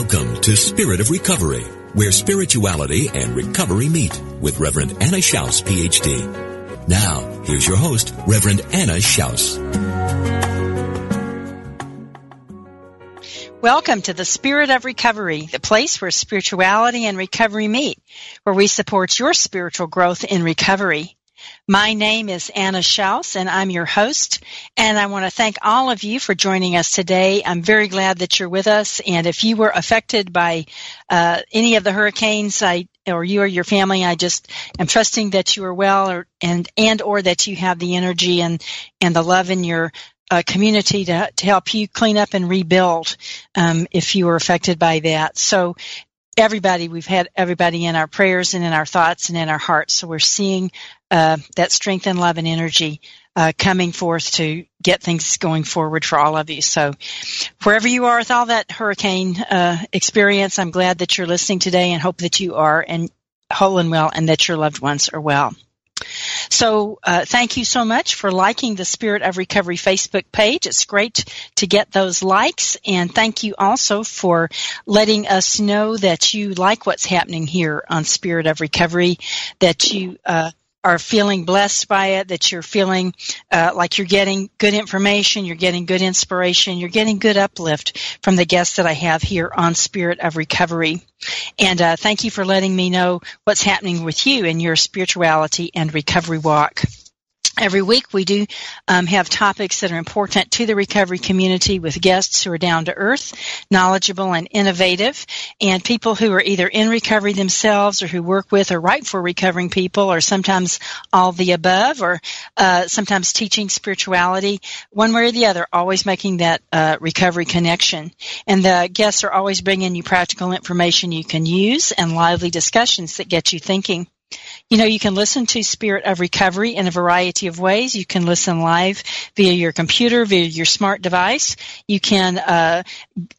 Welcome to Spirit of Recovery, where spirituality and recovery meet with Reverend Anna Schaus, PhD. Now, here's your host, Reverend Anna Schaus. Welcome to the Spirit of Recovery, the place where spirituality and recovery meet, where we support your spiritual growth in recovery. My name is Anna Schaus, and I'm your host. And I want to thank all of you for joining us today. I'm very glad that you're with us. And if you were affected by uh, any of the hurricanes, I or you or your family, I just am trusting that you are well, or, and and or that you have the energy and and the love in your uh, community to, to help you clean up and rebuild um, if you were affected by that. So everybody, we've had everybody in our prayers and in our thoughts and in our hearts. So we're seeing uh, that strength and love and energy uh, coming forth to get things going forward for all of you. So wherever you are with all that hurricane uh, experience, I'm glad that you're listening today and hope that you are and whole and well and that your loved ones are well. So uh, thank you so much for liking the Spirit of Recovery Facebook page. It's great to get those likes, and thank you also for letting us know that you like what's happening here on Spirit of Recovery, that you uh, are feeling blessed by it, that you're feeling uh, like you're getting good information, you're getting good inspiration, you're getting good uplift from the guests that I have here on Spirit of Recovery. And uh, thank you for letting me know what's happening with you in your spirituality and recovery walk. Every week we do um, have topics that are important to the recovery community with guests who are down to earth, knowledgeable and innovative, and people who are either in recovery themselves or who work with or write for recovering people or sometimes all the above or uh, sometimes teaching spirituality one way or the other, always making that uh, recovery connection. And the guests are always bringing you practical information you can use and lively discussions that get you thinking. You know, you can listen to Spirit of Recovery in a variety of ways. You can listen live via your computer, via your smart device. You can uh,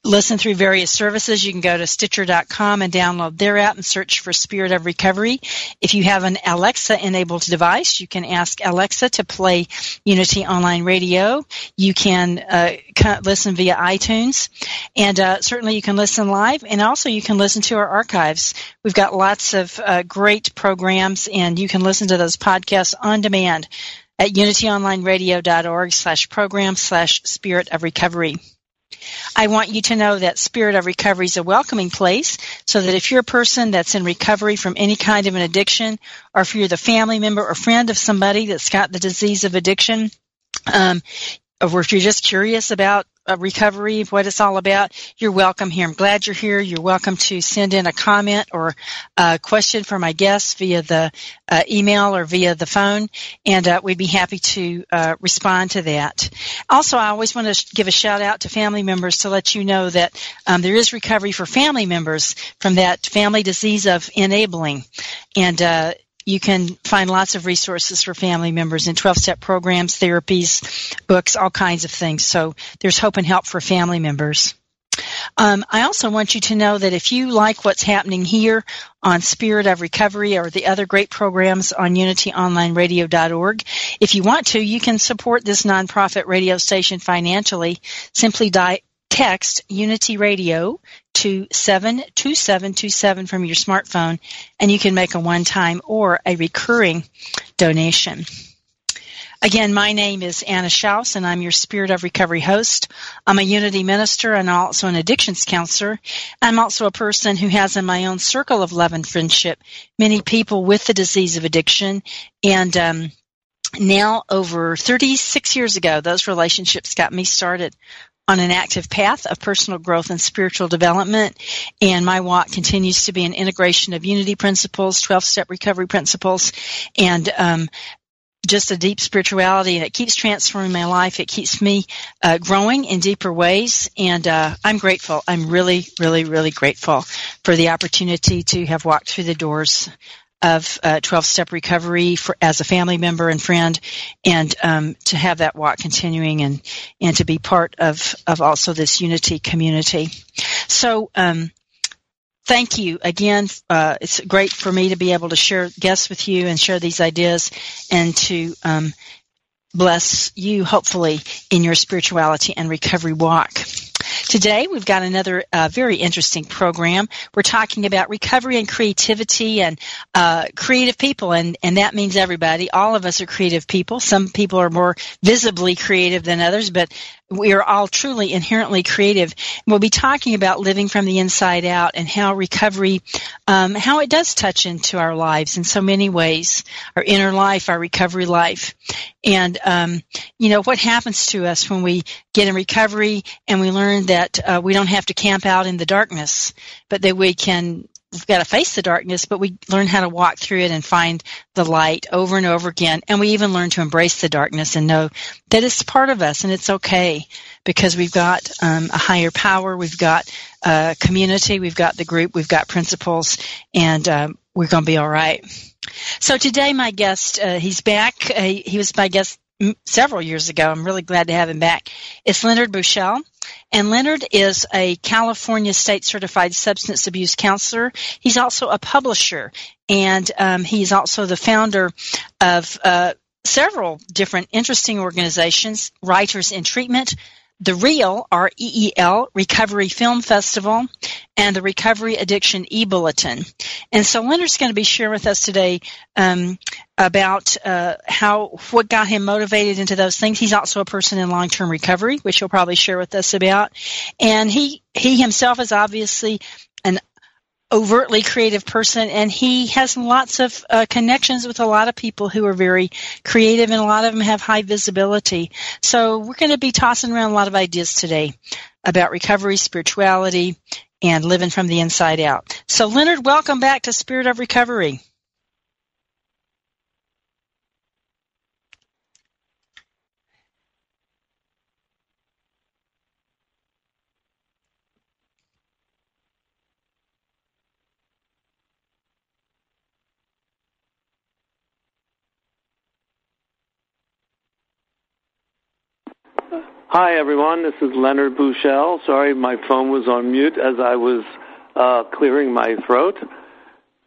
listen through various services. You can go to Stitcher.com and download their app and search for Spirit of Recovery. If you have an Alexa-enabled device, you can ask Alexa to play Unity Online Radio. You can uh, listen via iTunes, and uh, certainly you can listen live, and also you can listen to our archives. We've got lots of uh, great programs and you can listen to those podcasts on demand at unityonlineradio.org slash program slash spirit of recovery. I want you to know that Spirit of Recovery is a welcoming place so that if you're a person that's in recovery from any kind of an addiction, or if you're the family member or friend of somebody that's got the disease of addiction, um, or if you're just curious about recovery, what it's all about, you're welcome here. I'm glad you're here. You're welcome to send in a comment or a question for my guests via the uh, email or via the phone, and uh, we'd be happy to uh, respond to that. Also, I always want to give a shout out to family members to let you know that um, there is recovery for family members from that family disease of enabling, and uh, you can find lots of resources for family members in 12 step programs, therapies, books, all kinds of things. So there's hope and help for family members. Um, I also want you to know that if you like what's happening here on Spirit of Recovery or the other great programs on unityonlineradio.org, if you want to, you can support this nonprofit radio station financially. Simply di- text Unity Radio to 72727 from your smartphone and you can make a one-time or a recurring donation. Again, my name is Anna Schaus, and I'm your Spirit of Recovery host. I'm a Unity minister and also an addictions counselor. I'm also a person who has in my own circle of love and friendship many people with the disease of addiction. And um, now, over 36 years ago, those relationships got me started on an active path of personal growth and spiritual development. And my walk continues to be an integration of unity principles, 12 step recovery principles, and um, just a deep spirituality and it keeps transforming my life. It keeps me uh, growing in deeper ways. And uh, I'm grateful. I'm really, really, really grateful for the opportunity to have walked through the doors of uh, 12 step recovery for, as a family member and friend and um, to have that walk continuing and, and to be part of, of also this unity community. So, um, thank you again. Uh, it's great for me to be able to share guests with you and share these ideas and to um, bless you, hopefully, in your spirituality and recovery walk. Today, we've got another uh, very interesting program. We're talking about recovery and creativity and uh, creative people, and, and that means everybody. All of us are creative people. Some people are more visibly creative than others, but we are all truly inherently creative. We'll be talking about living from the inside out and how recovery, um, how it does touch into our lives in so many ways, our inner life, our recovery life. And, um, you know, what happens to us when we get in recovery and we learn that uh, we don't have to camp out in the darkness, but that we can we've got to face the darkness, but we learn how to walk through it and find the light over and over again. And we even learn to embrace the darkness and know that it's part of us and it's okay because we've got um, a higher power, we've got a community, we've got the group, we've got principles, and um, we're going to be all right. So today, my guest, uh, he's back. Uh, he was my guest several years ago. I'm really glad to have him back. It's Leonard Buschel. And Leonard is a California state certified substance abuse counselor. He's also a publisher and um, he's also the founder of uh, several different interesting organizations, Writers in Treatment, the REEL, R-E-E-L, Recovery Film Festival, and the Recovery Addiction E-Bulletin. And so Leonard's going to be sharing with us today um, about uh, how what got him motivated into those things. He's also a person in long-term recovery, which he'll probably share with us about. And he he himself is obviously an overtly creative person and he has lots of uh, connections with a lot of people who are very creative and a lot of them have high visibility. So we're going to be tossing around a lot of ideas today about recovery spirituality and living from the inside out. So leonard welcome back to spirit of recovery Hi, everyone. This is Leonard Buschel. Sorry, my phone was on mute as I was uh, clearing my throat.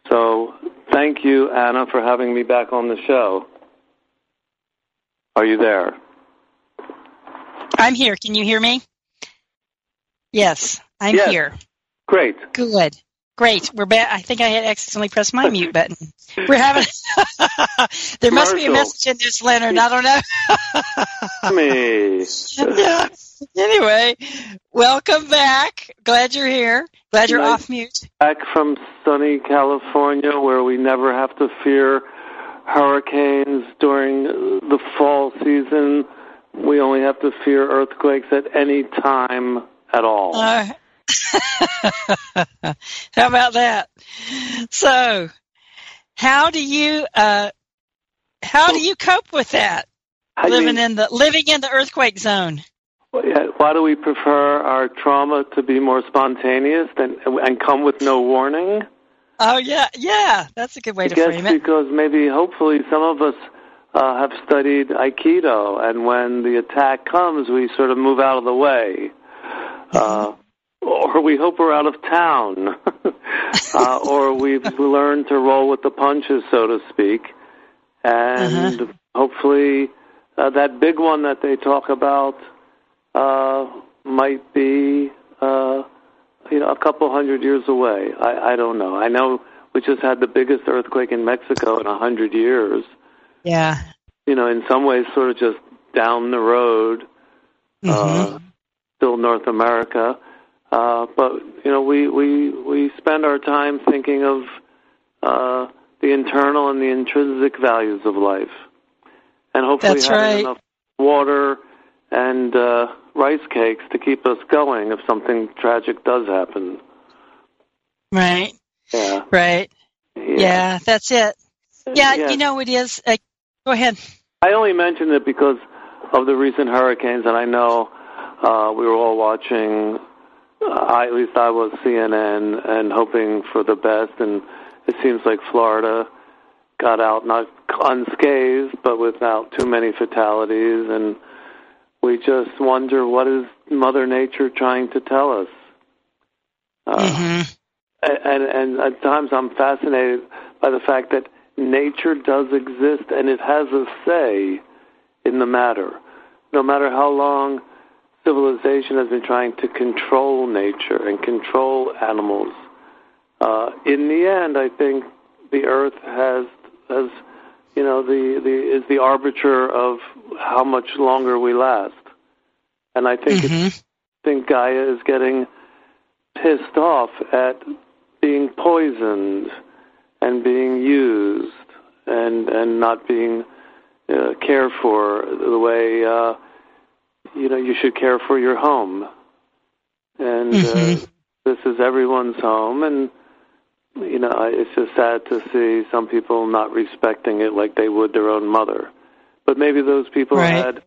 So, thank you, Anna, for having me back on the show. Are you there? I'm here. Can you hear me? Yes, I'm yes. here. Great. Good. Great. We're back. I think I had accidentally pressed my mute button. We're having. there must be a message in this, Leonard. I don't know. Me. yeah. Anyway, welcome back. Glad you're here. Glad you're nice. off mute. Back from sunny California, where we never have to fear hurricanes during the fall season. We only have to fear earthquakes at any time at all. Uh, how about that? So, how do you uh, how do you cope with that? How living you, in the living in the earthquake zone. Why do we prefer our trauma to be more spontaneous than and come with no warning? Oh yeah, yeah, that's a good way I to guess frame it. because maybe hopefully some of us uh, have studied Aikido, and when the attack comes, we sort of move out of the way. Uh, or we hope we're out of town, uh, or we've learned to roll with the punches, so to speak, and Uh-huh. hopefully uh, that big one that they talk about uh, might be, uh, you know, a couple hundred years away. I, I don't know. I know we just had the biggest earthquake in Mexico in a hundred years. Yeah, you know, in some ways, sort of just down the road, uh, Mm-hmm. still North America. Uh, but you know, we we we spend our time thinking of uh, the internal and the intrinsic values of life, and hopefully That's having right. enough water and uh, rice cakes to keep us going if something tragic does happen. Right. Yeah. Right. Yeah. that's it. Yeah, you know it is. Uh, go ahead. I only mentioned it because of the recent hurricanes, and I know uh, we were all watching. Uh, I, at least I was CNN and hoping for the best, and it seems like Florida got out not unscathed, but without too many fatalities, and we just wonder what is Mother Nature trying to tell us. Uh, hmm and, and at times I'm fascinated by the fact that nature does exist and it has a say in the matter. No matter how long civilization has been trying to control nature and control animals, uh, in the end, I think the earth has has you know the, the is the arbiter of how much longer we last. And I think hmm I think Gaia is getting pissed off at being poisoned and being used and and not being uh, cared for the way uh, you know you should care for your home. And uh, Mhm. this is everyone's home, and you know I- it's just sad to see some people not respecting it like they would their own mother. But maybe those people Right. had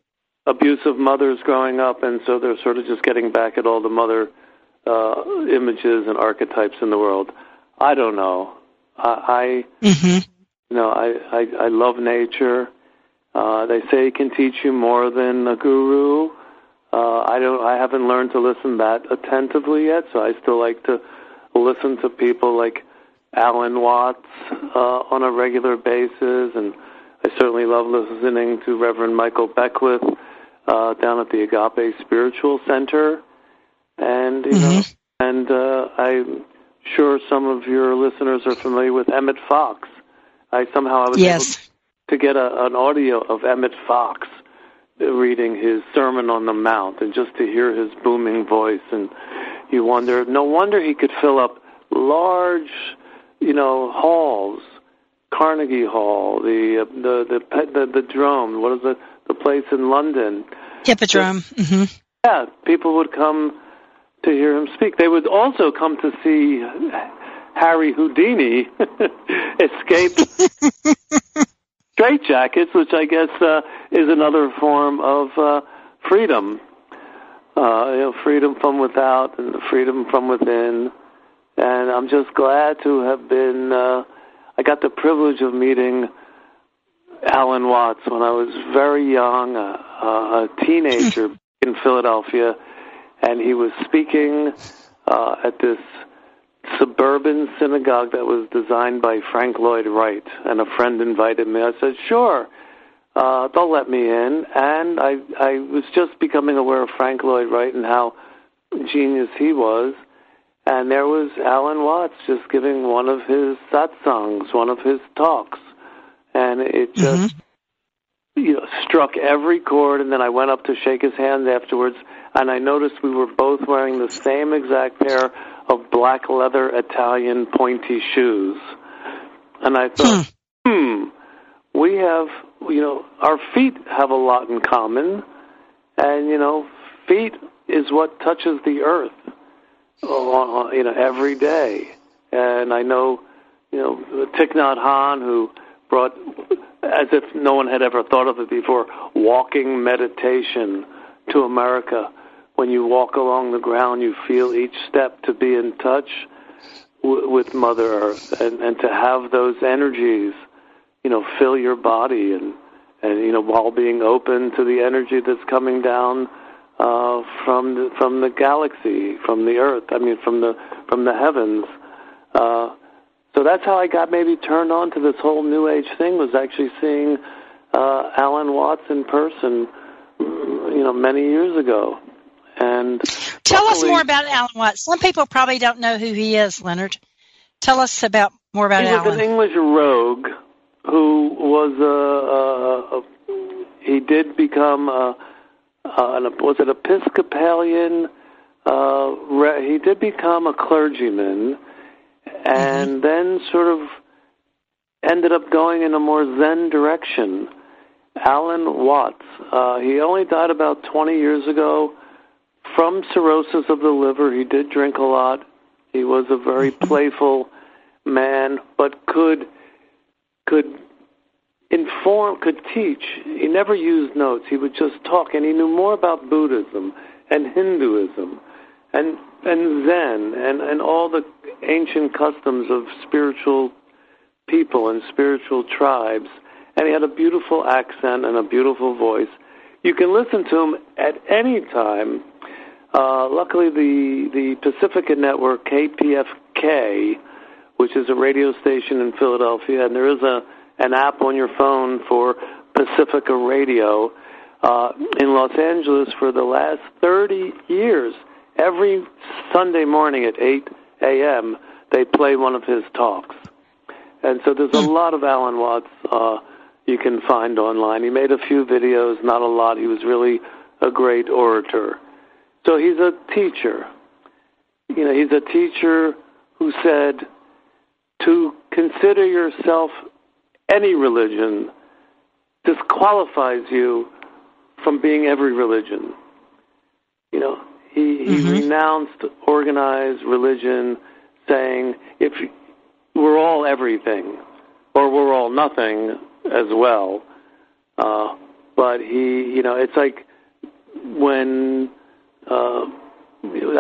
abusive mothers growing up, and so they're sort of just getting back at all the mother uh, images and archetypes in the world. I don't know. I, I hmm you know, I, I, I love nature. Uh, they say it can teach you more than a guru. Uh, I don't. I haven't learned to listen that attentively yet, so I still like to listen to people like Alan Watts uh, on a regular basis, and I certainly love listening to Reverend Michael Beckwith uh, down at the Agape Spiritual Center, and you know, Mhm. and uh, I'm sure some of your listeners are familiar with Emmett Fox. I somehow I was Yes. To get a, an audio of Emmett Fox reading his Sermon on the Mount, and just to hear his booming voice, and you wonder, no wonder he could fill up large, you know, halls, Carnegie Hall, the uh, the the the, the Drome, what is it, the place in London. Hippodrome. hmm Yeah, people would come to hear him speak. They would also come to see Harry Houdini escape straitjackets, which I guess uh, is another form of uh, freedom. Uh, you know, freedom from without and freedom from within. And I'm just glad to have been. Uh, I got the privilege of meeting Alan Watts when I was very young, a, a teenager in Philadelphia, and he was speaking uh, at this suburban synagogue that was designed by Frank Lloyd Wright, and a friend invited me. I said, "Sure, uh, they'll let me in." And I, I was just becoming aware of Frank Lloyd Wright and how genius he was. And there was Alan Watts just giving one of his satsangs, one of his talks, and it just you know struck every chord. And then I went up to shake his hand afterwards, and I noticed we were both wearing the same exact pair of black leather Italian pointy shoes. And I thought, hmm, we have, you know, our feet have a lot in common, and you know, feet is what touches the earth, uh, you know, every day. And I know, you know, Thich Nhat Hanh, who brought, as if no one had ever thought of it before, walking meditation to America. When you walk along the ground, you feel each step to be in touch w- with Mother Earth, and, and to have those energies, you know, fill your body, and and you know, while being open to the energy that's coming down uh, from the, from the galaxy, from the Earth. I mean, from the from the heavens. Uh, so that's how I got maybe turned on to this whole New Age thing. Was actually seeing uh, Alan Watts in person, you know, many years ago. And Tell us more about Alan Watts. Some people probably don't know who he is, Leonard. Tell us about more about Alan. he was an English rogue who was a, a, he did become a, uh, an, was it Episcopalian? Uh, re, he did become a clergyman, and mm-hmm. then sort of ended up going in a more Zen direction. Alan Watts. Uh, he only died about 20 years ago from cirrhosis of the liver. He did drink a lot. He was a very playful man, but could could inform, could teach. He never used notes. He would just talk, and he knew more about Buddhism and Hinduism and and Zen and and all the ancient customs of spiritual people and spiritual tribes. And he had a beautiful accent and a beautiful voice. You can listen to him at any time. Uh, luckily, the the Pacifica Network KPFK, which is a radio station in Philadelphia, and there is a an app on your phone for Pacifica Radio uh, in Los Angeles for the last 30 years. Every Sunday morning at 8 a.m., they play one of his talks. And so there's a hmm. lot of Alan Watts uh, you can find online. He made a few videos, not a lot. He was really a great orator. So he's a teacher. You know, he's a teacher who said to consider yourself any religion disqualifies you from being every religion. You know, he, he mm-hmm. renounced organized religion, saying if we're all everything, or we're all nothing as well. Uh, but he, you know, it's like when, uh,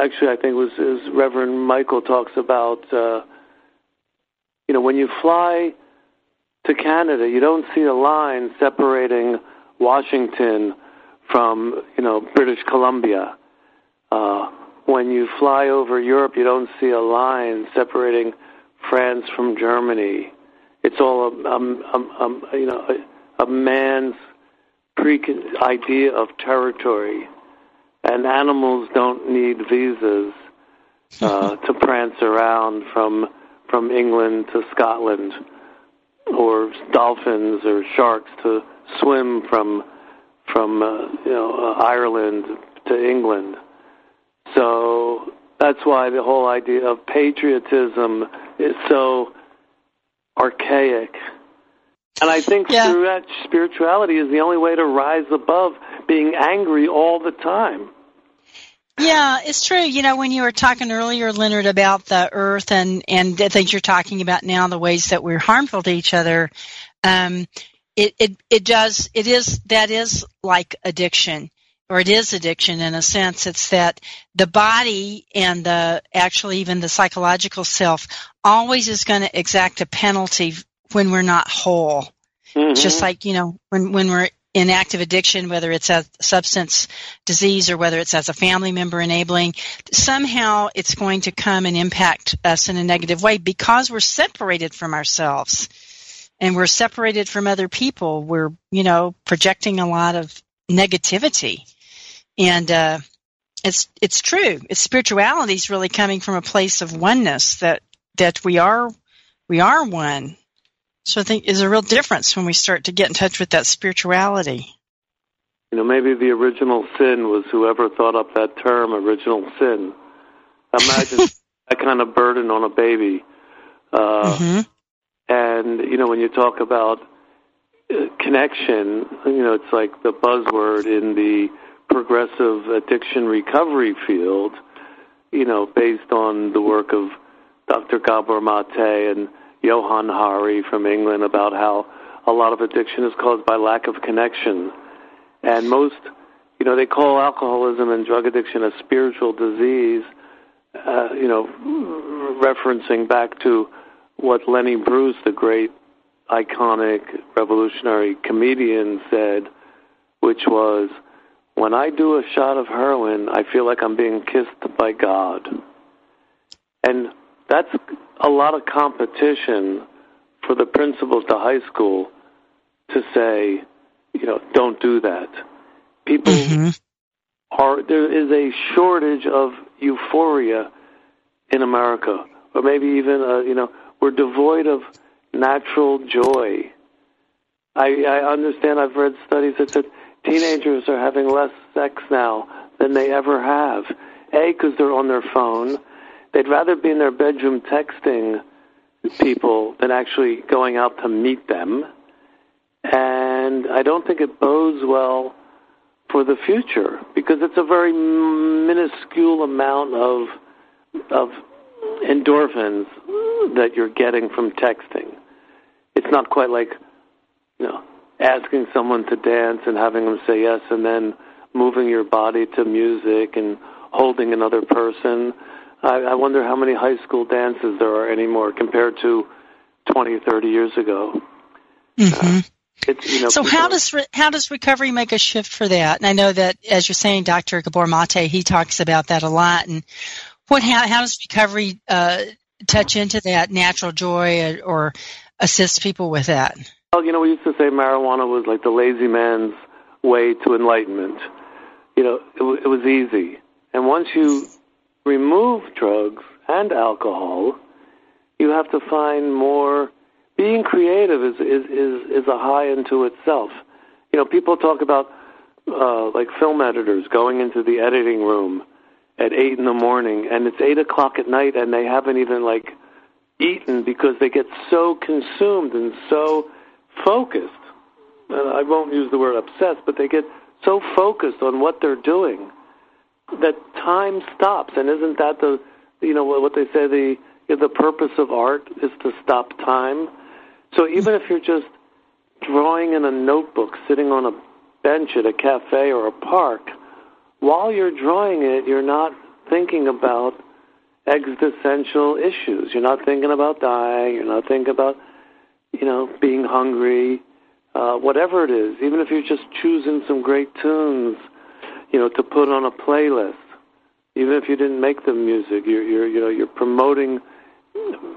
actually, I think was, was Reverend Michael talks about, uh, you know, when you fly to Canada, you don't see a line separating Washington from, you know, British Columbia. Uh, when you fly over Europe, you don't see a line separating France from Germany. It's all a, um, um, um, you know a, a man's pre idea of territory, and animals don't need visas uh, to prance around from from England to Scotland or dolphins or sharks to swim from from uh, you know uh, Ireland to England. So that's why the whole idea of patriotism is so archaic. And I think yeah. that spirituality is the only way to rise above being angry all the time. Yeah, it's true. You know, when you were talking earlier, Leonard, about the earth and and the things you're talking about now, the ways that we're harmful to each other, um, it it it does it is that is like addiction, or it is addiction in a sense. It's that the body and the actually even the psychological self always is going to exact a penalty when we're not whole. Mm-hmm. Just like you know when when we're in active addiction, whether it's a substance disease or whether it's as a family member enabling, somehow it's going to come and impact us in a negative way because we're separated from ourselves and we're separated from other people. We're, you know, projecting a lot of negativity. And, uh, it's, it's true. It's spirituality is really coming from a place of oneness that, that we are, we are one so I think is a real difference when we start to get in touch with that spirituality. You know, maybe the original sin was whoever thought up that term, original sin. Imagine that kind of burden on a baby. Uh, mm-hmm. And, you know, when you talk about uh, connection, you know, it's like the buzzword in the progressive addiction recovery field, you know, based on the work of Dr. Gabor Mate and Johann Hari from England about how a lot of addiction is caused by lack of connection. And most, you know, they call alcoholism and drug addiction a spiritual disease, uh, you know, referencing back to what Lenny Bruce, the great iconic revolutionary comedian, said, which was, when I do a shot of heroin, I feel like I'm being kissed by God. And that's a lot of competition for the principals to high school to say, you know, don't do that. People mm-hmm. are there is a shortage of euphoria in America, or maybe even uh, you know we're devoid of natural joy. I, I understand. I've read studies that said teenagers are having less sex now than they ever have. A, because they're on their phone. They'd rather be in their bedroom texting people than actually going out to meet them. And I don't think it bodes well for the future because it's a very minuscule amount of of endorphins that you're getting from texting. It's not quite like you know asking someone to dance and having them say yes and then moving your body to music and holding another person. I, I wonder how many high school dances there are anymore compared to 20, 30 years ago. Mm-hmm. Uh, it's, you know, so how does re- how does recovery make a shift for that? And I know that as you're saying, Dr. Gabor Mate, he talks about that a lot. And what how, how does recovery uh, touch into that natural joy or assist people with that? Well, you know, we used to say marijuana was like the lazy man's way to enlightenment. You know, it, it was easy, and once you remove drugs and alcohol, you have to find more being creative is is is, is a high unto itself. You know, people talk about uh, like film editors going into the editing room at eight in the morning, and it's eight o'clock at night, and they haven't even like eaten because they get so consumed and so focused. And I won't use the word obsessed, but they get so focused on what they're doing that time stops. And isn't that the you know what they say the the purpose of art is to stop time? So even if you're just drawing in a notebook, sitting on a bench at a cafe or a park, while you're drawing it, you're not thinking about existential issues. You're not thinking about dying. You're not thinking about, you know, being hungry. Uh, whatever it is, even if you're just choosing some great tunes, you know, to put on a playlist. Even if you didn't make the music, you're, you're you know, you're promoting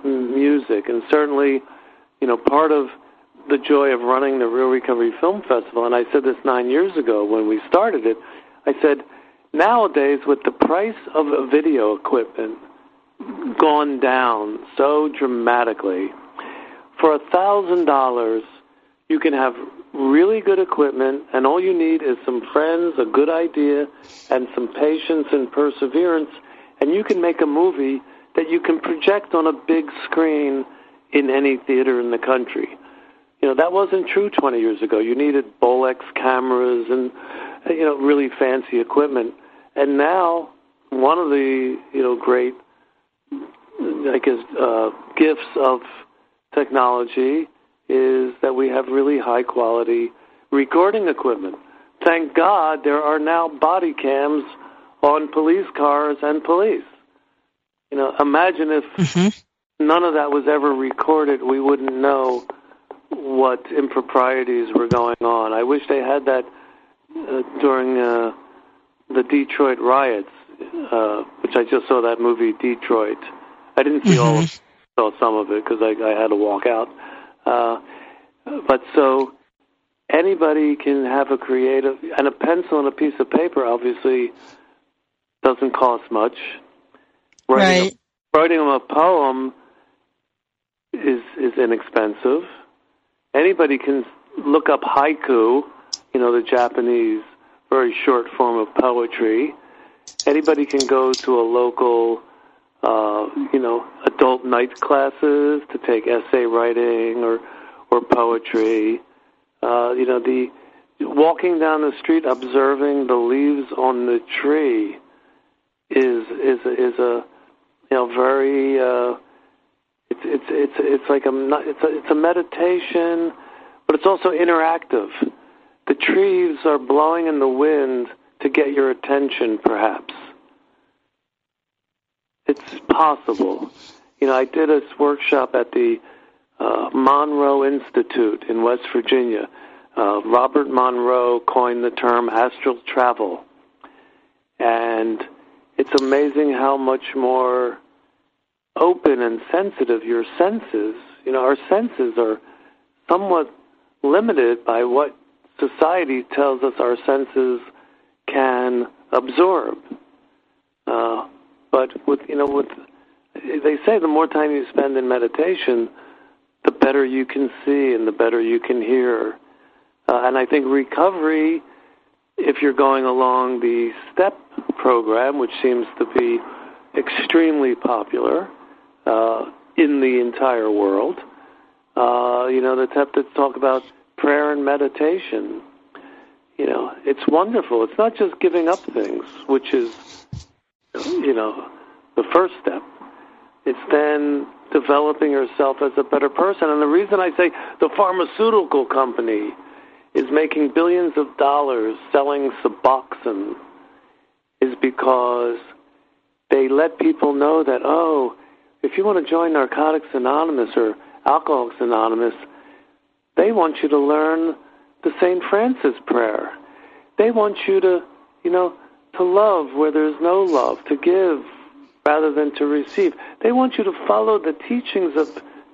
music, and certainly you know, part of the joy of running the Reel Recovery Film Festival, and I said this nine years ago when we started it, I said, nowadays with the price of video equipment gone down so dramatically, for a thousand dollars, you can have really good equipment, and all you need is some friends, a good idea, and some patience and perseverance, and you can make a movie that you can project on a big screen in any theater in the country. You know, that wasn't true 20 years ago. You needed Bolex cameras and, you know, really fancy equipment. And now, one of the, you know, great, I guess, uh, gifts of technology is that we have really high quality recording equipment. Thank God there are now body cams on police cars and police. You know, imagine if mm-hmm none of that was ever recorded, we wouldn't know what improprieties were going on. I wish they had that uh, during uh, the Detroit riots, uh, which I just saw that movie Detroit. I didn't see mm-hmm. all of saw some of it because I, I had to walk out. Uh, but so anybody can have a creative and a pencil and a piece of paper. Obviously, doesn't cost much. Writing right. A, writing a poem is is inexpensive. Anybody can look up haiku, you know, the Japanese very short form of poetry. Anybody can go to a local, uh, you know, adult night classes to take essay writing or or poetry. Uh, you know, the walking down the street observing the leaves on the tree is is is a you know very uh, it's it's it's it's like a it's a it's a meditation, but it's also interactive. The trees are blowing in the wind to get your attention, perhaps. It's possible. You know, I did a workshop at the uh, Monroe Institute in West Virginia. Uh, Robert Monroe coined the term astral travel. And it's amazing how much more open and sensitive your senses, you know, our senses are somewhat limited by what society tells us our senses can absorb. Uh, but with you know, with they say the more time you spend in meditation, the better you can see and the better you can hear Uh, and I think recovery, if you're going along the STEP program, which seems to be extremely popular uh, in the entire world, uh, you know, the TEP that talk about prayer and meditation. You know, it's wonderful. It's not just giving up things, which is, you know, the first step. It's then developing yourself as a better person. And the reason I say the pharmaceutical company is making billions of dollars selling Suboxone is because they let people know that, oh, if you want to join Narcotics Anonymous or Alcoholics Anonymous, they want you to learn the St. Francis prayer. They want you to, you know, to love where there's no love, to give rather than to receive. They want you to follow the teachings of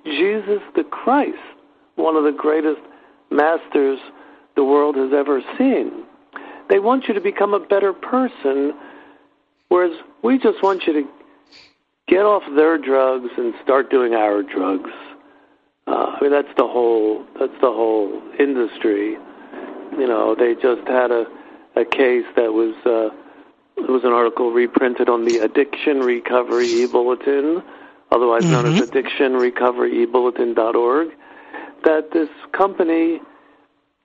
Jesus the Christ, one of the greatest masters the world has ever seen. They want you to become a better person, whereas we just want you to get off their drugs and start doing our drugs. Uh, I mean, that's the whole that's the whole industry. You know, they just had a a case that was uh, it was an article reprinted on the Addiction Recovery e-bulletin, otherwise mm-hmm. known as mm-hmm. that this company,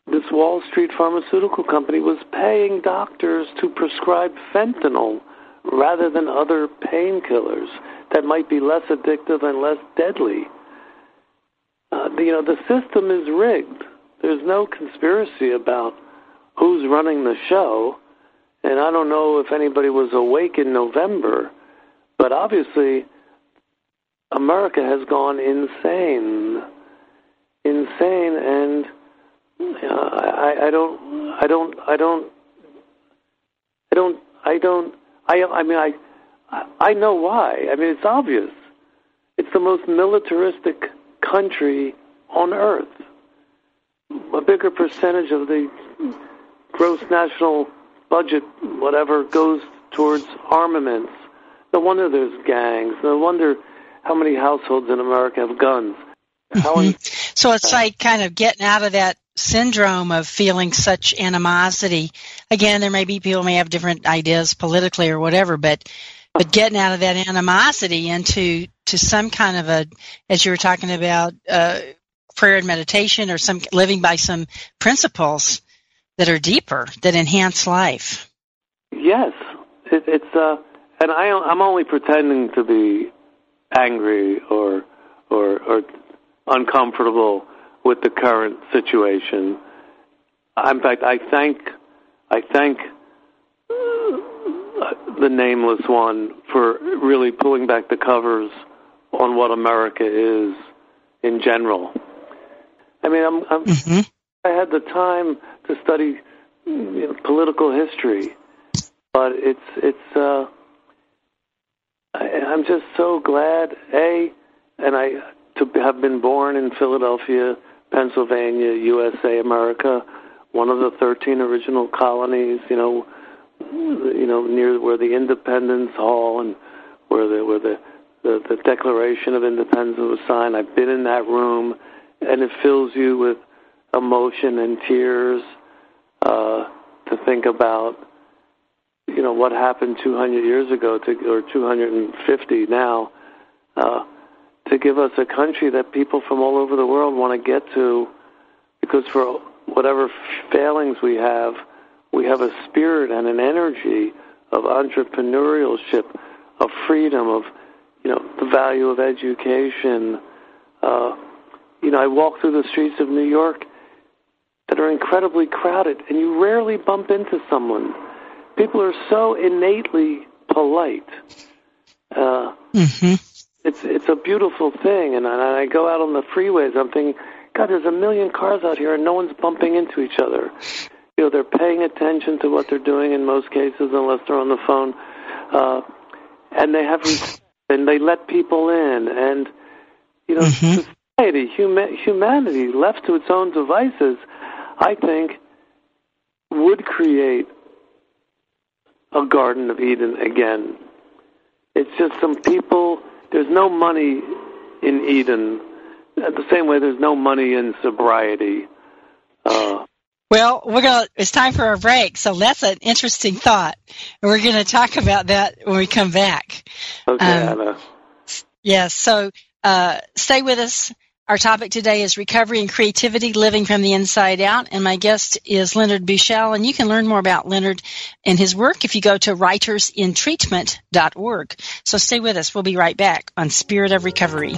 this Wall Street pharmaceutical company, was paying doctors to prescribe fentanyl rather than other painkillers that might be less addictive and less deadly. Uh, you know, the system is rigged. There's no conspiracy about who's running the show. And I don't know if anybody was awake in November, but obviously America has gone insane, insane, and uh, I, I don't, I don't, I don't, I don't, I don't, I, I mean, I, I know why. I mean, it's obvious. It's the most militaristic country on earth. A bigger percentage of the gross national budget, whatever, goes towards armaments. No wonder there's gangs. No wonder how many households in America have guns. Mm-hmm. so it's like kind of getting out of that syndrome of feeling such animosity. Again, there may be people may have different ideas politically or whatever, but but getting out of that animosity into to some kind of a, as you were talking about, uh, prayer and meditation, or some living by some principles that are deeper that enhance life. Yes, it, it's uh, and I, I'm only pretending to be angry or or or uncomfortable with the current situation. In fact, I thank I thank the nameless one for really pulling back the covers on what America is in general. I mean, I'm, I'm mm-hmm. I had the time to study you know, political history, but it's it's. Uh, I, I'm just so glad, a, and I to have been born in Philadelphia, Pennsylvania, USA, America, one of the 13 original colonies. You know, you know, near where the Independence Hall and where the where the the, the Declaration of Independence was signed. I've been in that room, and it fills you with emotion and tears uh, to think about, you know, what happened 200 years ago, to, or 250 now, uh, to give us a country that people from all over the world want to get to, because for whatever failings we have we have a spirit and an energy of entrepreneurship, of freedom, of you know the value of education. Uh, you know, I walk through the streets of New York that are incredibly crowded, and you rarely bump into someone. People are so innately polite. Uh, mm-hmm. It's it's a beautiful thing, and I, I go out on the freeways. I'm thinking, God, there's a million cars out here, and no one's bumping into each other you know they're paying attention to what they're doing in most cases, unless they're on the phone, uh, and they have and they let people in, and you know mm-hmm. society, huma- humanity left to its own devices, I think would create a Garden of Eden again. It's just some people. There's no money in Eden. At the same way, there's no money in sobriety. Uh, Well, we're going to, it's time for our break. So that's an interesting thought. And we're going to talk about that when we come back. Okay, um, Anna. Yes. So, uh, stay with us. Our topic today is recovery and creativity, living from the inside out. And my guest is Leonard Buschel. And you can learn more about Leonard and his work if you go to writersintreatment.org. So stay with us. We'll be right back on Spirit of Recovery.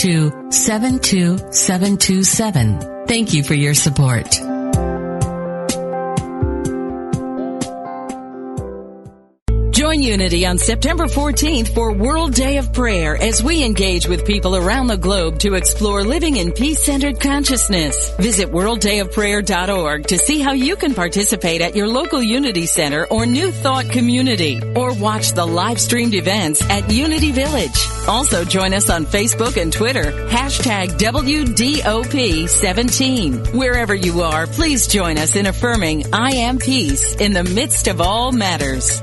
to 72727. Thank you for your support. Join Unity on September 14th for World Day of Prayer as we engage with people around the globe to explore living in peace-centered consciousness. Visit worlddayofprayer.org to see how you can participate at your local Unity Center or New Thought community or watch the live streamed events at Unity Village. Also join us on Facebook and Twitter, hashtag WDOP17. Wherever you are, please join us in affirming I am peace in the midst of all matters.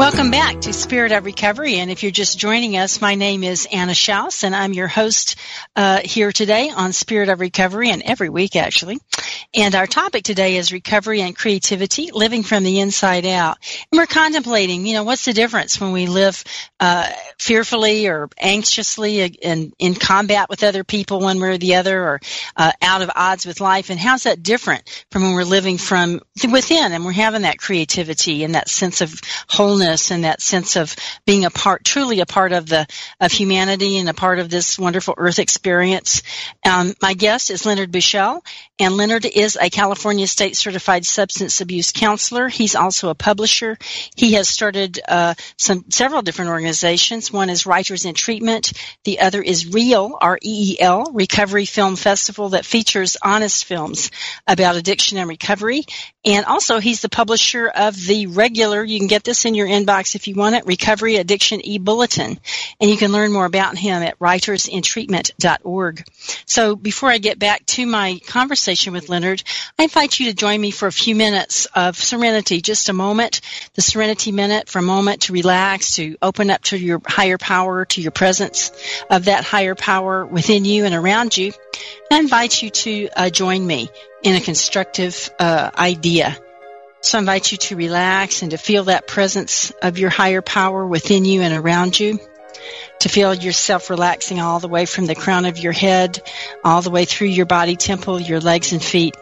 Welcome back to Spirit of Recovery. And if you're just joining us, my name is Anna Schaus, and I'm your host uh, here today on Spirit of Recovery, and every week actually. And our topic today is recovery and creativity, living from the inside out. And we're contemplating, you know, what's the difference when we live uh, fearfully or anxiously and in combat with other people one way or the other, or uh, out of odds with life, and how's that different from when we're living from within and we're having that creativity and that sense of wholeness and that sense of being a part, truly a part of the of humanity and a part of this wonderful Earth experience. Um, my guest is Leonard Buschel, and Leonard is a California State Certified Substance Abuse Counselor. He's also a publisher. He has started uh, some several different organizations. One is Writers in Treatment. The other is REEL, R-E-E-L, Recovery Film Festival that features honest films about addiction and recovery. And also, he's the publisher of the regular. You can get this in your inbox if you want it, Recovery Addiction e-Bulletin. And you can learn more about him at writersintreatment.org. So before I get back to my conversation with Leonard, I invite you to join me for a few minutes of serenity, just a moment, the serenity minute for a moment to relax, to open up to your higher power, to your presence of that higher power within you and around you. I invite you to uh, join me in a constructive uh, idea so I invite you to relax and to feel that presence of your higher power within you and around you. To feel yourself relaxing all the way from the crown of your head, all the way through your body temple, your legs and feet.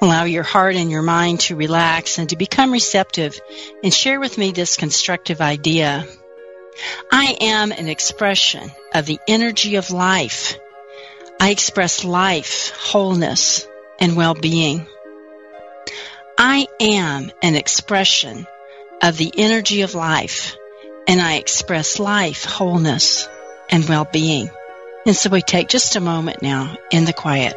Allow your heart and your mind to relax and to become receptive and share with me this constructive idea. I am an expression of the energy of life. I express life, wholeness, and well-being. I am an expression of the energy of life, and I express life, wholeness, and well-being. And so we take just a moment now in the quiet.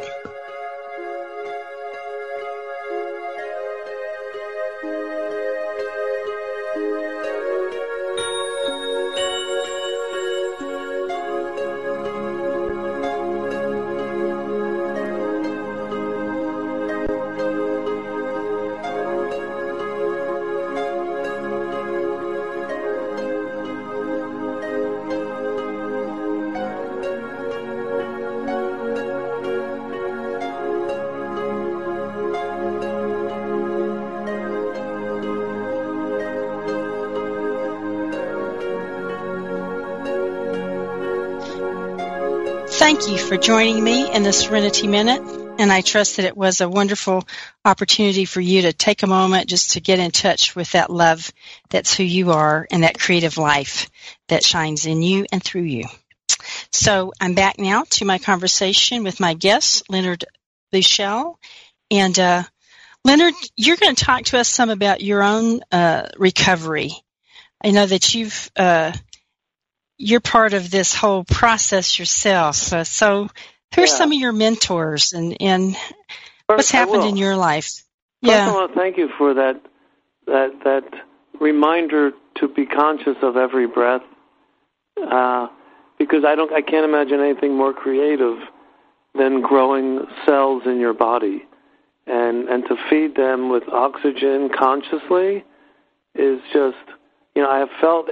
In the Serenity Minute. And I trust that it was a wonderful opportunity for you to take a moment just to get in touch with that love that's who you are and that creative life that shines in you and through you. So I'm back now to my conversation with my guest, Leonard Buschel. And uh, Leonard, you're going to talk to us some about your own uh, recovery. I know that you've uh, you're part of this whole process yourself. Uh, so, who are yeah. some of your mentors and and what's happened in your life? First, yeah, I want to thank you for that that that reminder to be conscious of every breath, uh, because I don't I can't imagine anything more creative than growing cells in your body, and and to feed them with oxygen consciously is just you know I have felt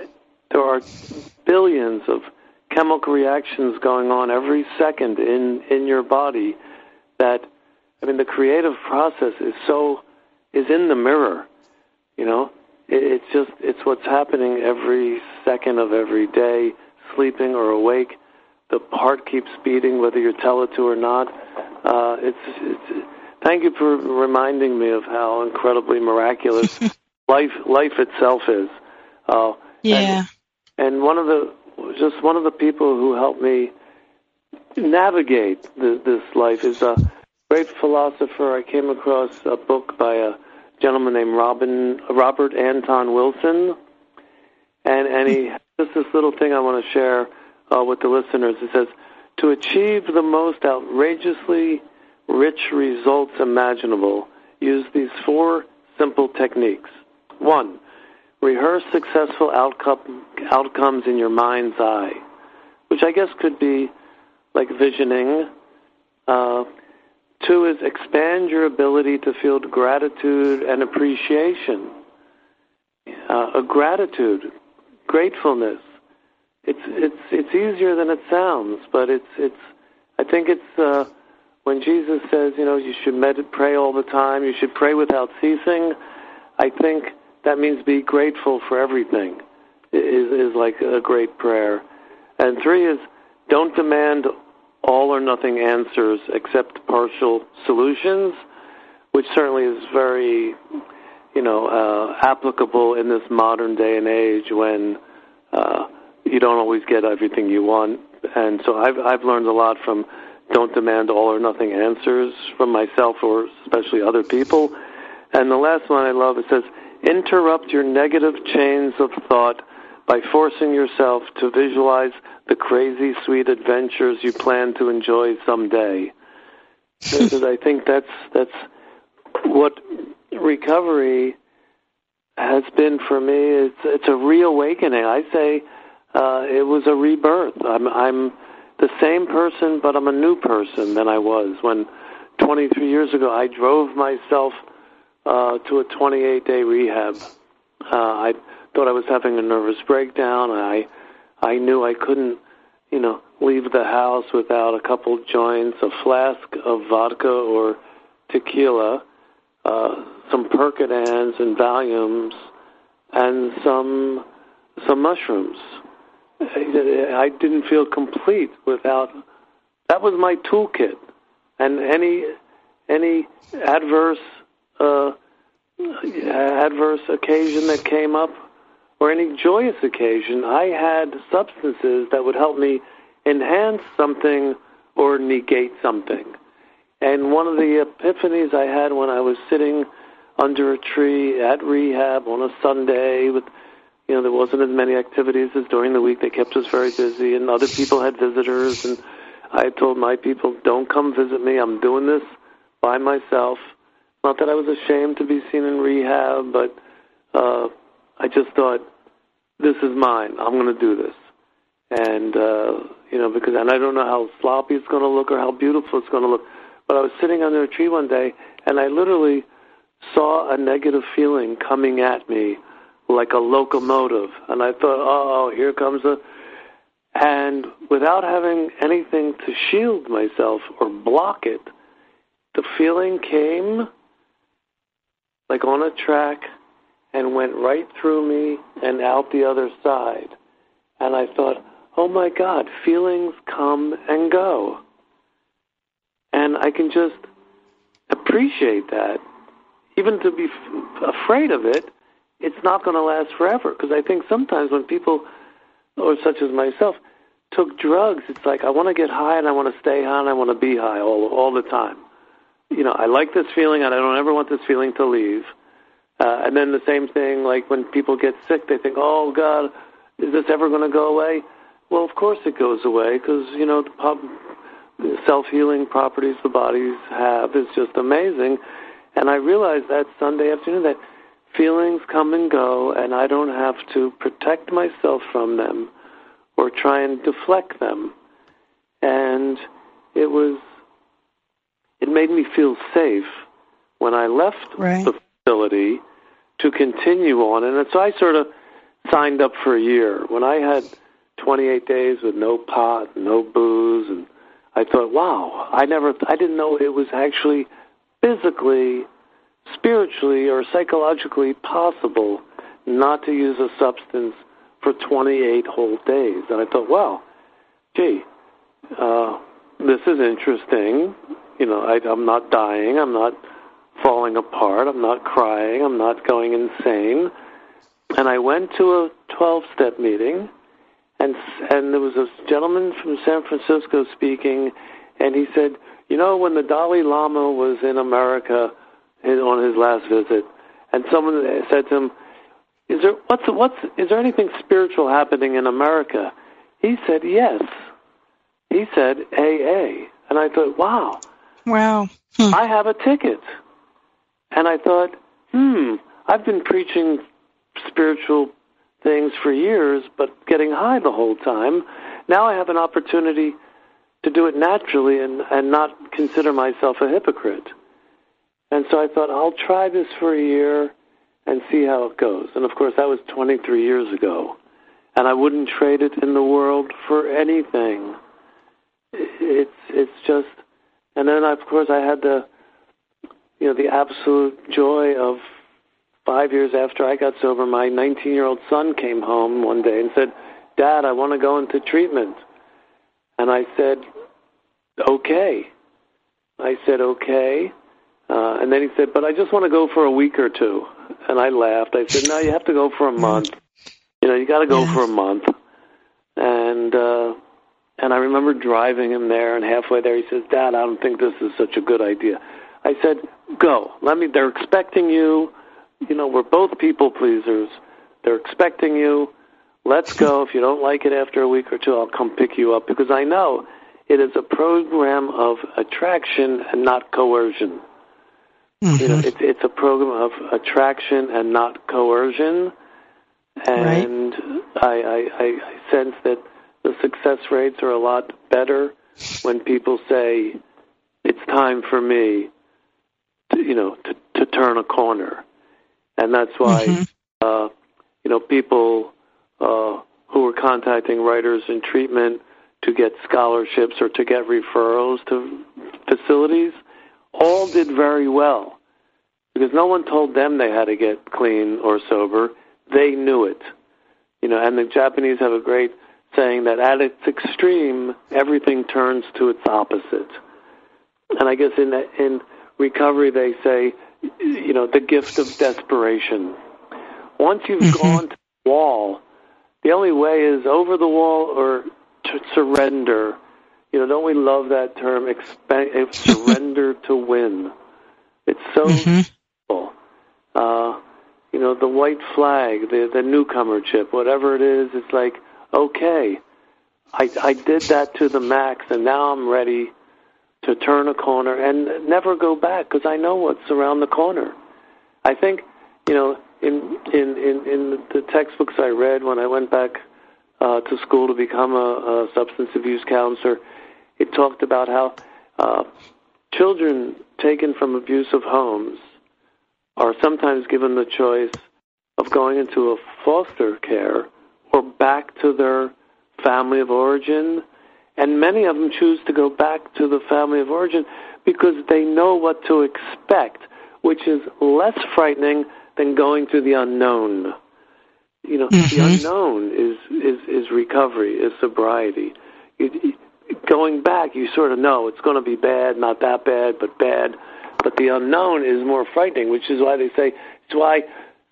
there are billions of chemical reactions going on every second in in your body that I mean the creative process is so is in the mirror you know? It, it's just it's what's happening every second of every day sleeping or awake. The heart keeps beating whether you tell it to or not. Uh, it's, it's thank you for reminding me of how incredibly miraculous life life itself is. Uh, yeah. and, and one of the just one of the people who helped me navigate the, this life is a great philosopher. I came across a book by a gentleman named Robin Robert Anton Wilson, and and he just this little thing I want to share uh, with the listeners. It says to achieve the most outrageously rich results imaginable, use these four simple techniques. One, rehearse successful outcome, outcomes in your mind's eye, which I guess could be like visioning. Uh, two is expand your ability to feel gratitude and appreciation. Uh, a gratitude, gratefulness. It's it's it's easier than it sounds, but it's it's. I think it's uh, when Jesus says, you know, you should meditate, pray all the time. You should pray without ceasing. I think that means be grateful for everything is is like a great prayer. And three is don't demand all or nothing answers, accept partial solutions, which certainly is very, you know, uh, applicable in this modern day and age when uh, you don't always get everything you want. And so I've I've learned a lot from don't demand all or nothing answers from myself or especially other people. And the last one I love it says Interrupt your negative chains of thought by forcing yourself to visualize the crazy, sweet adventures you plan to enjoy someday. because I think that's that's what recovery has been for me. It's it's a reawakening. I say uh, it was a rebirth. I'm I'm the same person, but I'm a new person than I was when 23 years ago I drove myself uh, to a 28 day rehab. Uh, I thought I was having a nervous breakdown. I I knew I couldn't, you know, leave the house without a couple joints, a flask of vodka or tequila, uh, some Percodans and Valiums, and some some mushrooms. I didn't feel complete without. That was my toolkit, and any any adverse uh, adverse occasion that came up or any joyous occasion, I had substances that would help me enhance something or negate something. And one of the epiphanies I had when I was sitting under a tree at rehab on a Sunday with you know, there wasn't as many activities as during the week. They kept us very busy, and other people had visitors. And I told my people, "Don't come visit me. I'm doing this by myself." Not that I was ashamed to be seen in rehab, but uh, I just thought, this is mine. I'm going to do this. And, uh, you know, because, and I don't know how sloppy it's going to look or how beautiful it's going to look. But I was sitting under a tree one day, and I literally saw a negative feeling coming at me like a locomotive. And I thought, oh, here comes a. And without having anything to shield myself or block it, the feeling came like on a track and went right through me and out the other side. And I thought, oh my God, feelings come and go. And I can just appreciate that. Even to be f- afraid of it, it's not going to last forever. Because I think sometimes when people, or such as myself, took drugs, it's like I want to get high and I want to stay high and I want to be high all all the time. You know, I like this feeling and I don't ever want this feeling to leave. Uh, and then the same thing, like when people get sick, they think, "Oh God, is this ever going to go away?" Well, of course it goes away because you know the, pop, the self-healing properties the bodies have is just amazing. And I realized that Sunday afternoon that feelings come and go, and I don't have to protect myself from them or try and deflect them. And it was, it made me feel safe when I left right. the facility to continue on. And so I sort of signed up for a year. When I had 28 days with no pot, no booze, and I thought, wow, I never, I didn't know it was actually physically, spiritually, or psychologically possible not to use a substance for 28 whole days. And I thought, wow, gee, uh, this is interesting. You know, I, I'm not dying. I'm not falling apart. I'm not crying. I'm not going insane. And I went to a 12 step meeting and and there was a gentleman from San Francisco speaking, and he said, you know, when the Dalai Lama was in America on his last visit, and someone said to him, "Is there what's what's is there anything spiritual happening in America?" He said, "Yes." He said, "AA," and I thought, "Wow, wow, hmm. I have a ticket." And I thought, "Hmm, I've been preaching spiritual things for years, but getting high the whole time. Now I have an opportunity to do it naturally and, and not consider myself a hypocrite. And so I thought, I'll try this for a year and see how it goes. And of course, that was 23 years ago. And I wouldn't trade it in the world for anything. It's, it's just, and then of course I had the, you know, the absolute joy of five years after I got sober, my 19 year old son came home one day and said, Dad, I want to go into treatment. And I said, Okay. I said, Okay. Uh, and then he said, But I just want to go for a week or two. And I laughed. I said, No, you have to go for a month. You know, you got to go for a month. And, uh, and I remember driving him there, and halfway there he says, Dad, I don't think this is such a good idea. I said, Go. Let me, they're expecting you you know, we're both people pleasers. They're expecting you. Let's go. If you don't like it after a week or two, I'll come pick you up because I know it is a program of attraction and not coercion. Mm-hmm. You know, it's it's a program of attraction and not coercion. And right. I, I, I sense that the success rates are a lot better when people say, "It's time for me," to, you know, to to turn a corner and that's why mm-hmm. uh, you know people uh, who were contacting writers in treatment to get scholarships or to get referrals to facilities all did very well because no one told them they had to get clean or sober. They knew it, you know. And the Japanese have a great saying that at its extreme, everything turns to its opposite. And I guess in in recovery, they say you know, the gift of desperation. Once you've mm-hmm. gone to the wall, the only way is over the wall or to surrender. You know, don't we love that term? Exp- surrender to win. It's so mm-hmm. simple. Uh, you know, the white flag, the the newcomer chip, whatever it is, it's like, okay, I I did that to the max, and now I'm ready to turn a corner and never go back because I know what's around the corner. I think, you know, in in in, in the textbooks I read when I went back uh, to school to become a, a substance abuse counselor, it talked about how uh, children taken from abusive homes are sometimes given the choice of going into a foster care or back to their family of origin and many of them choose to go back to the family of origin because they know what to expect, which is less frightening than going to the unknown. You know, Mm-hmm. the unknown is is is recovery, is sobriety. Going back, you sort of know it's going to be bad, not that bad, but bad. But the unknown is more frightening, which is why they say it's why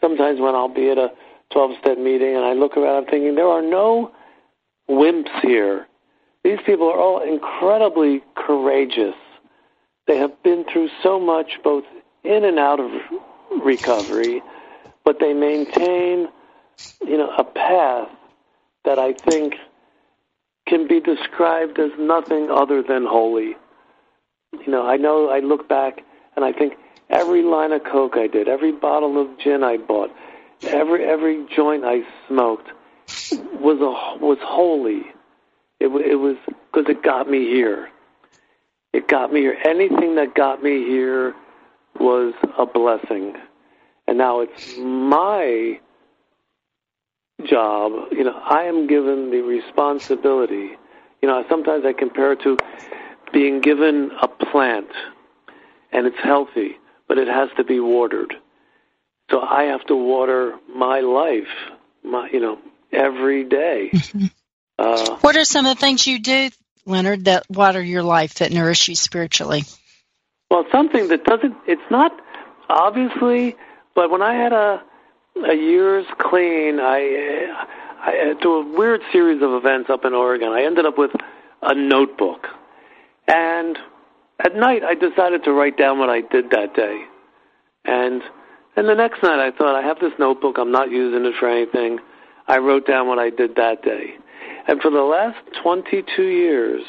sometimes when I'll be at a 12 step meeting and I look around, I'm thinking there are no wimps here. These people are all incredibly courageous. They have been through so much, both in and out of recovery, but they maintain, you know, a path that I think can be described as nothing other than holy. You know, I know I look back and I think every line of coke I did, every bottle of gin I bought, every every joint I smoked was a was holy. It it was because it got me here. It got me here. Anything that got me here was a blessing. And now it's my job. You know, I am given the responsibility. You know, sometimes I compare it to being given a plant and it's healthy, but it has to be watered. So I have to water my life, my you know, every day. Uh, What are some of the things you do, Leonard, that water your life, that nourish you spiritually? Well, something that doesn't, it's not obviously, but when I had a, a year's clean, I, I, through a weird series of events up in Oregon, I ended up with a notebook. And at night, I decided to write down what I did that day. And, and the next night, I thought, I have this notebook, I'm not using it for anything. I wrote down what I did that day. And for the last 22 years,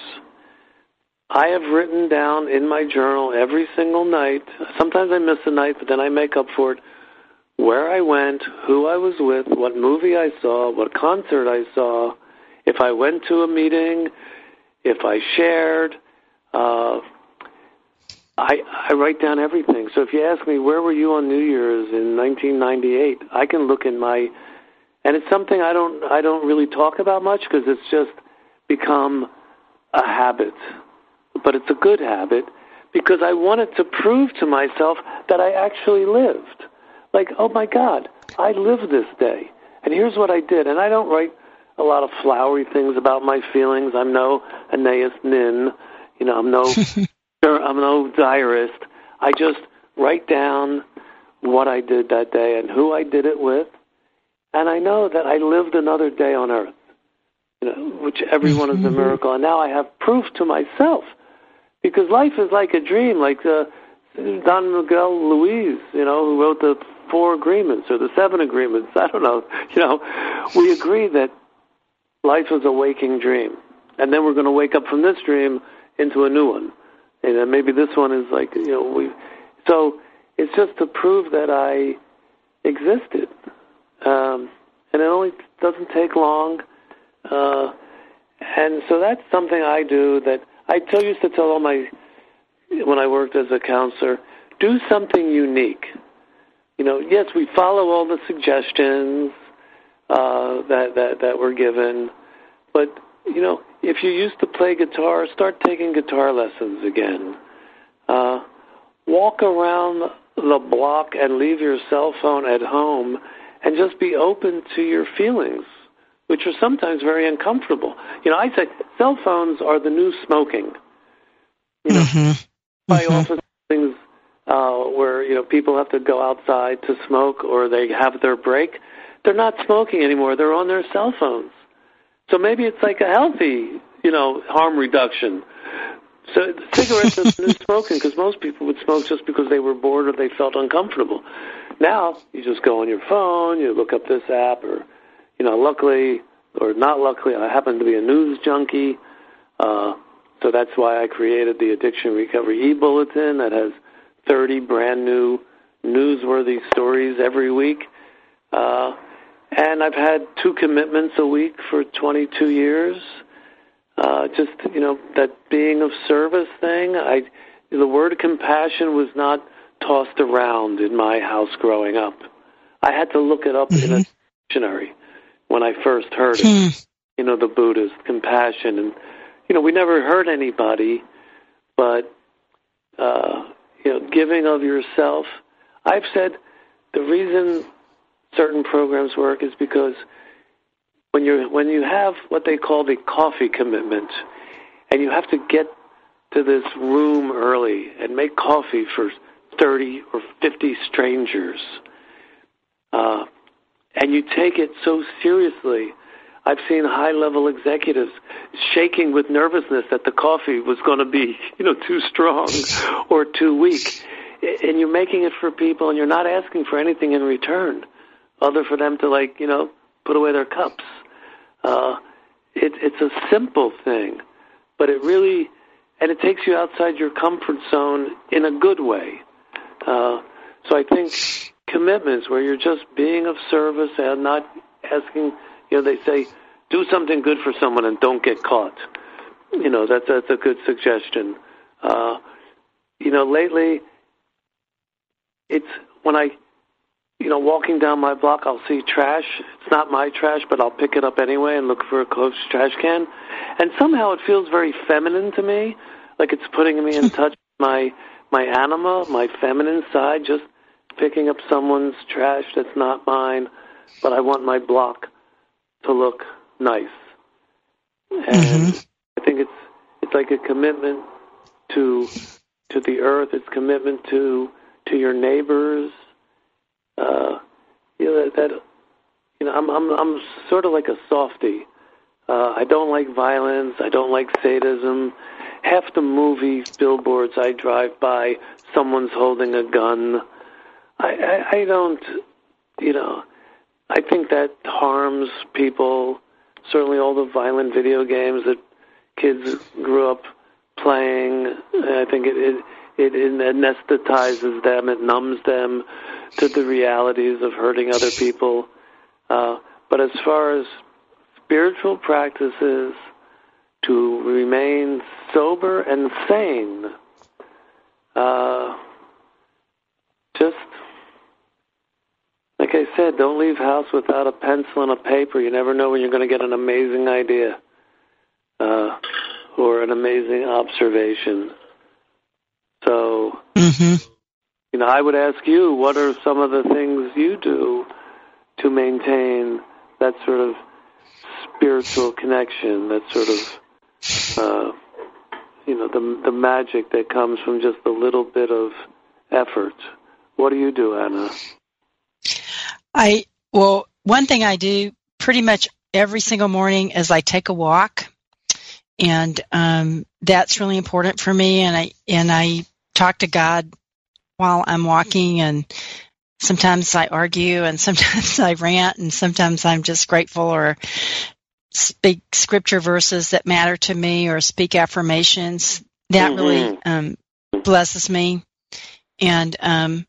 I have written down in my journal every single night. Sometimes I miss a night, but then I make up for it. Where I went, who I was with, what movie I saw, what concert I saw, if I went to a meeting, if I shared. Uh, I I write down everything. So if you ask me where were you on New Year's in 1998, I can look in my, and it's something I don't I don't really talk about much because it's just become a habit but it's a good habit because I wanted to prove to myself that I actually lived. Like, oh my God, I lived this day. And here's what I did. And I don't write a lot of flowery things about my feelings. I'm no Anaïs Nin. You know, I'm no, I'm no diarist. I just write down what I did that day and who I did it with. And I know that I lived another day on earth, you know, which everyone is a miracle. And now I have proof to myself because life is like a dream, like uh, Don Miguel Ruiz, you know, who wrote the Four Agreements or the Seven Agreements. I don't know. You know, we agree that life is a waking dream, and then we're going to wake up from this dream into a new one, and then maybe this one is like you know we. So it's just to prove that I existed, um, and it only doesn't take long. Uh, and so that's something I do that I tell used to tell all my when I worked as a counselor, do something unique. You know, yes, we follow all the suggestions uh, that that that were given, but you know, if you used to play guitar, start taking guitar lessons again. Uh, walk around the block and leave your cell phone at home, and just be open to your feelings which are sometimes very uncomfortable. You know, I say cell phones are the new smoking. You know, Mm-hmm. by office things uh, where you know people have to go outside to smoke or they have their break. They're not smoking anymore. They're on their cell phones. So maybe it's like a healthy, you know, harm reduction. So cigarettes are the smoking because most people would smoke just because they were bored or they felt uncomfortable. Now you just go on your phone, you look up this app, or you know, luckily or not luckily, I happen to be a news junkie. Uh, so that's why I created the Addiction Recovery e-bulletin that has 30 brand new newsworthy stories every week. Uh, and I've had two commitments a week for 22 years. Uh, just, you know, that being of service thing. I, the word compassion was not tossed around in my house growing up. I had to look it up in a dictionary when I first heard it. You know, the Buddhist compassion, and you know, we never hurt anybody, but uh, you know, giving of yourself. I've said the reason certain programs work is because when you when you have what they call the coffee commitment, and you have to get to this room early and make coffee for thirty or fifty strangers, uh, and you take it so seriously. I've seen high level executives shaking with nervousness that the coffee was going to be, you know, too strong or too weak. And you're making it for people and you're not asking for anything in return other for them to like, you know, put away their cups. Uh, it, it's a simple thing, but it really, and it takes you outside your comfort zone in a good way. Uh, so I think commitments where you're just being of service and not asking, you know, they say, do something good for someone and don't get caught. You know, that's, that's a good suggestion. Uh, you know, lately, it's when I you know, walking down my block, I'll see trash. It's not my trash, but I'll pick it up anyway and look for a close trash can. And somehow it feels very feminine to me, like it's putting me in touch with my my anima, my feminine side, just picking up someone's trash that's not mine, but I want my block to look nice. And mm-hmm. I think it's it's like a commitment to to the earth. It's commitment to to your neighbors uh, you know that, that you know I'm I'm I'm sort of like a softy. Uh, I don't like violence. I don't like sadism. Half the movie billboards I drive by, someone's holding a gun. I, I, I don't, you know, I think that harms people. Certainly, all the violent video games that kids grew up playing. I think it it it, anesthetizes them. It numbs them to the realities of hurting other people. Uh, but as far as spiritual practices to remain sober and sane, uh, just like I said, don't leave house without a pencil and a paper. You never know when you're going to get an amazing idea uh, or an amazing observation. So, mm-hmm you know, I would ask you, what are some of the things you do to maintain that sort of spiritual connection, that sort of, uh, you know, the the magic that comes from just a little bit of effort. What do you do, Anna? I well, one thing I do pretty much every single morning is I take a walk, and um, that's really important for me. And I and I talk to God while I'm walking and sometimes I argue and sometimes I rant and sometimes I'm just grateful or speak scripture verses that matter to me or speak affirmations. That mm-hmm. really um, blesses me. And um,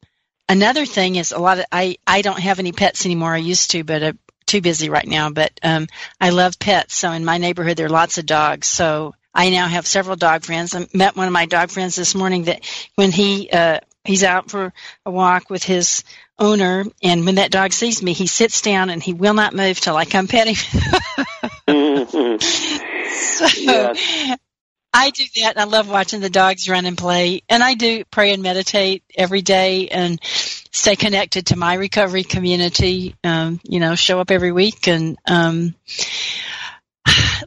another thing is a lot of I I don't have any pets anymore. I used to, but I'm too busy right now. But um, I love pets. So in my neighborhood there are lots of dogs. So I now have several dog friends. I met one of my dog friends this morning that when he uh, he's out for a walk with his owner and when that dog sees me he sits down and he will not move till i come pet him mm-hmm. so yes. i do that i love watching the dogs run and play and i do pray and meditate every day and stay connected to my recovery community um, you know show up every week and um,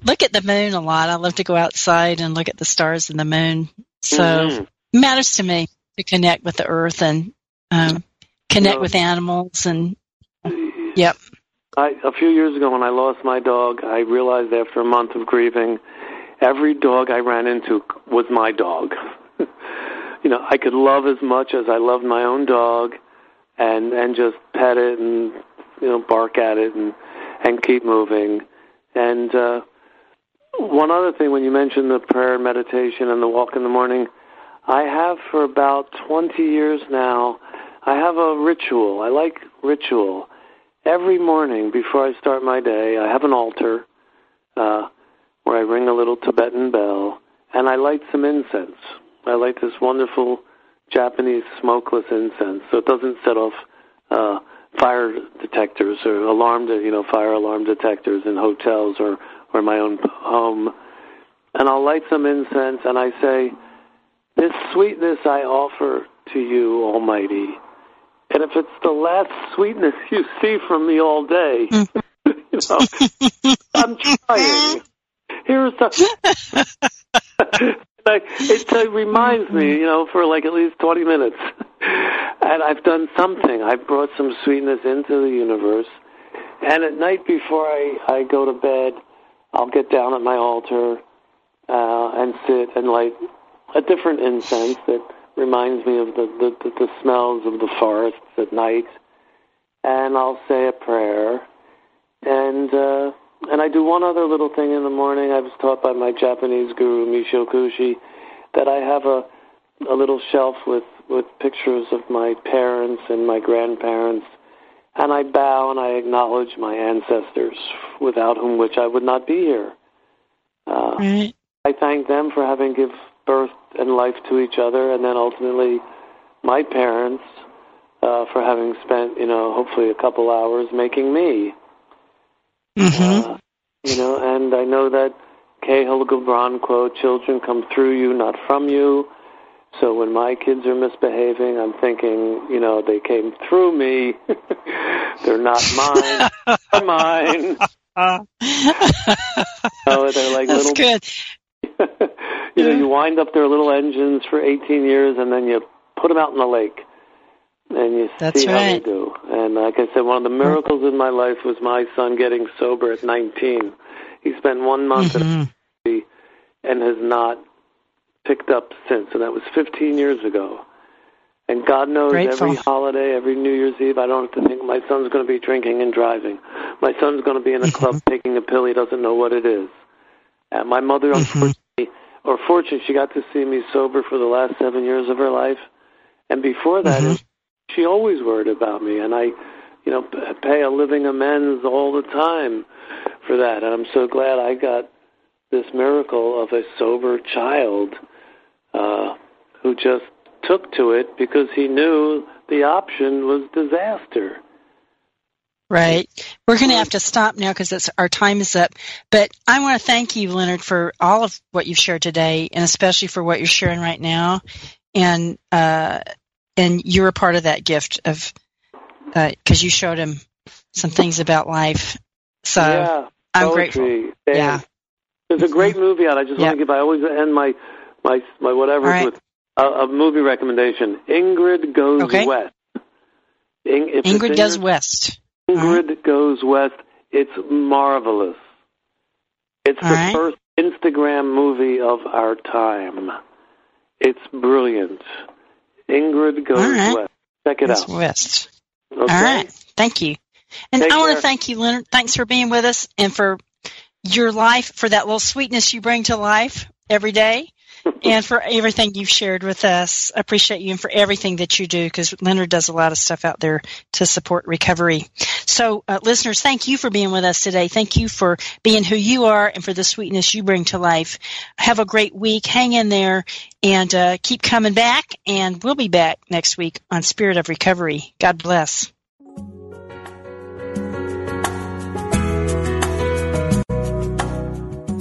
look at the moon a lot i love to go outside and look at the stars and the moon so mm-hmm. matters to me to connect with the earth and um, connect with animals and yep. I, a few years ago, when I lost my dog, I realized after a month of grieving, every dog I ran into was my dog. you know, I could love as much as I loved my own dog, and and just pet it and you know bark at it and and keep moving. And uh, one other thing, when you mentioned the prayer, meditation, and the walk in the morning, I have for about 20 years now. I have a ritual. I like ritual. Every morning before I start my day, I have an altar uh, where I ring a little Tibetan bell and I light some incense. I light this wonderful Japanese smokeless incense so it doesn't set off uh, fire detectors or alarm, you know, fire alarm detectors in hotels or or my own home. And I'll light some incense and I say, this sweetness I offer to you, Almighty, And if it's the last sweetness you see from me all day, you know, I'm trying. Here's the. like, it uh, reminds me, you know, for like at least 20 minutes. and I've done something. I've brought some sweetness into the universe. And at night before I, I go to bed, I'll get down at my altar uh, and sit and light a different incense that reminds me of the, the, the, the smells of the forests at night. And I'll say a prayer. And uh, and I do one other little thing in the morning. I was taught by my Japanese guru Michio Kushi that I have a a little shelf with with pictures of my parents and my grandparents, and I bow and I acknowledge my ancestors, without whom which I would not be here. Uh, right. I thank them for having give birth and life to each other, and then ultimately my parents uh, for having spent, you know, hopefully a couple hours making me. Mm-hmm. Uh, you know, and I know that Kahlil Gibran quote, children come through you, not from you. So when my kids are misbehaving, I'm thinking, you know, they came through me. they're not mine. they're mine. oh, they're like That's little. good. you know, you wind up their little engines for 18 years, and then you put them out in the lake, and you That's see how they do. And like I said, one of the miracles in my life was my son getting sober at 19. He spent one month at Mhm. and has not picked up since, and that was 15 years ago. And God knows Grateful. every holiday, every New Year's Eve, I don't have to think my son's going to be drinking and driving. My son's going to be in a club taking a pill he doesn't know what it is. And my mother, unfortunately, or fortunately, she got to see me sober for the last seven years of her life. And before that, Mhm. she always worried about me, and I, you know, pay a living amends all the time for that. And I'm so glad I got this miracle of a sober child uh, who just took to it because he knew the option was disaster. Right. We're going to have to stop now because our time is up. But I want to thank you, Leonard, for all of what you've shared today, and especially for what you're sharing right now. And uh, and you're a part of that gift of because you showed him some things about life. So yeah, I'm grateful. dance. Yeah. There's a great movie out. I just Yeah. want to give. I always end my my my whatever right. with a, a movie recommendation. Ingrid Goes Okay. West. It's Ingrid Goes Ingrid- West. Ingrid Goes West. It's marvelous. It's All the right. first Instagram movie of our time. It's brilliant. Ingrid Goes right. West. Check it Goes out. West. Okay? All right. Thank you. And Take I want care. to thank you, Leonard. Thanks for being with us and for your life, for that little sweetness you bring to life every day, and for everything you've shared with us. I appreciate you and for everything that you do because Leonard does a lot of stuff out there to support recovery. So, uh, listeners, thank you for being with us today. Thank you for being who you are and for the sweetness you bring to life. Have a great week. Hang in there and uh, keep coming back. And we'll be back next week on Spirit of Recovery. God bless.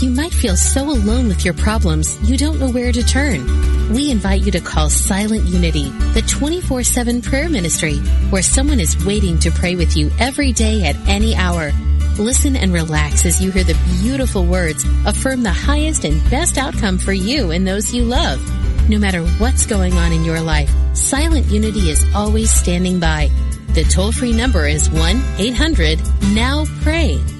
You might feel so alone with your problems you don't know where to turn. We invite you to call Silent Unity, the 24-7 prayer ministry, where someone is waiting to pray with you every day at any hour. Listen and relax as you hear the beautiful words affirm the highest and best outcome for you and those you love. No matter what's going on in your life, Silent Unity is always standing by. The toll-free number is 1-800-NOW-PRAY.